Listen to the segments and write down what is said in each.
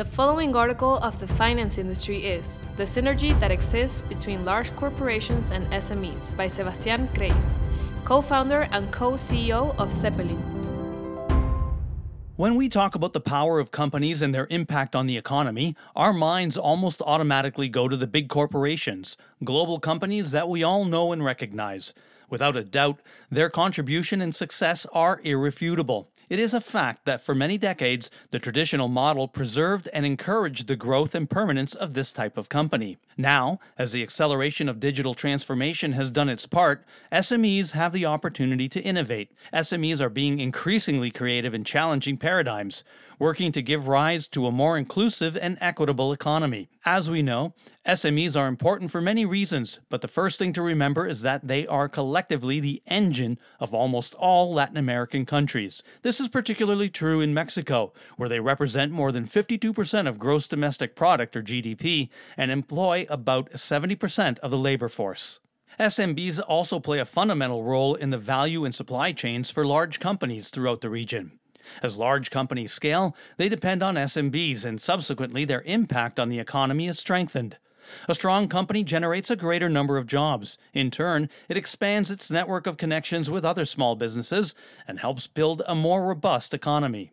The following article of the finance industry is The Synergy That Exists Between Large Corporations and SMEs by Sebastian Kreis, co founder and co CEO of Xepelin. When we talk about the power of companies and their impact on the economy, our minds almost automatically go to the big corporations, global companies that we all know and recognize. Without a doubt, their contribution and success are irrefutable. It is a fact that for many decades, the traditional model preserved and encouraged the growth and permanence of this type of company. Now, as the acceleration of digital transformation has done its part, SMEs have the opportunity to innovate. SMEs are being increasingly creative in challenging paradigms working to give rise to a more inclusive and equitable economy. As we know, SMEs are important for many reasons, but the first thing to remember is that they are collectively the engine of almost all Latin American countries. This is particularly true in Mexico, where they represent more than 52% of gross domestic product or GDP and employ about 70% of the labor force. SMBs also play a fundamental role in the value and supply chains for large companies throughout the region. As large companies scale, they depend on SMBs, and subsequently, their impact on the economy is strengthened. A strong company generates a greater number of jobs. In turn, it expands its network of connections with other small businesses and helps build a more robust economy.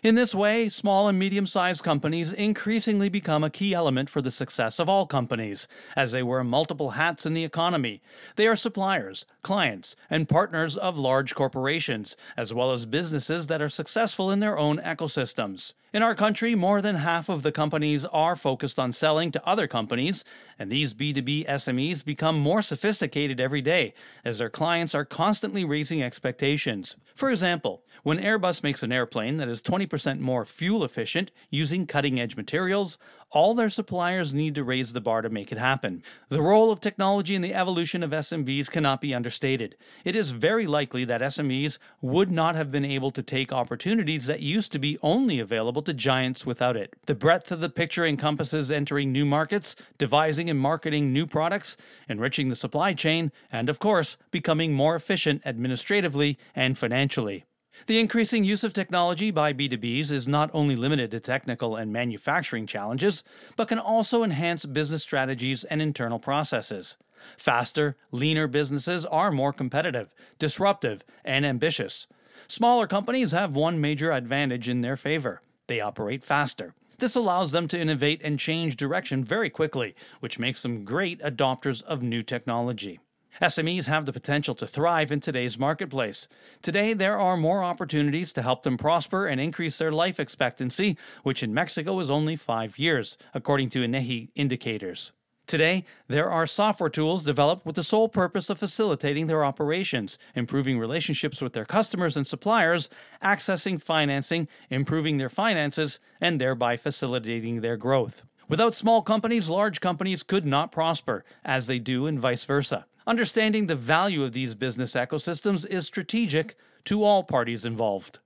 In this way, small and medium sized companies increasingly become a key element for the success of all companies, as they wear multiple hats in the economy. They are suppliers, clients, and partners of large corporations, as well as businesses that are successful in their own ecosystems. In our country, more than half of the companies are focused on selling to other companies, and these B2B SMEs become more sophisticated every day as their clients are constantly raising expectations. For example, when Airbus makes an airplane that is 20% more fuel efficient using cutting edge materials, all their suppliers need to raise the bar to make it happen. The role of technology in the evolution of SMBs cannot be understated. It is very likely that SMEs would not have been able to take opportunities that used to be only available to giants without it. The breadth of the picture encompasses entering new markets, devising and marketing new products, enriching the supply chain, and of course, becoming more efficient administratively and financially. The increasing use of technology by B2Bs is not only limited to technical and manufacturing challenges, but can also enhance business strategies and internal processes. Faster, leaner businesses are more competitive, disruptive, and ambitious. Smaller companies have one major advantage in their favor they operate faster. This allows them to innovate and change direction very quickly, which makes them great adopters of new technology. SMEs have the potential to thrive in today's marketplace. Today, there are more opportunities to help them prosper and increase their life expectancy, which in Mexico is only five years, according to INEGI indicators. Today, there are software tools developed with the sole purpose of facilitating their operations, improving relationships with their customers and suppliers, accessing financing, improving their finances, and thereby facilitating their growth. Without small companies, large companies could not prosper, as they do, and vice versa. Understanding the value of these business ecosystems is strategic to all parties involved.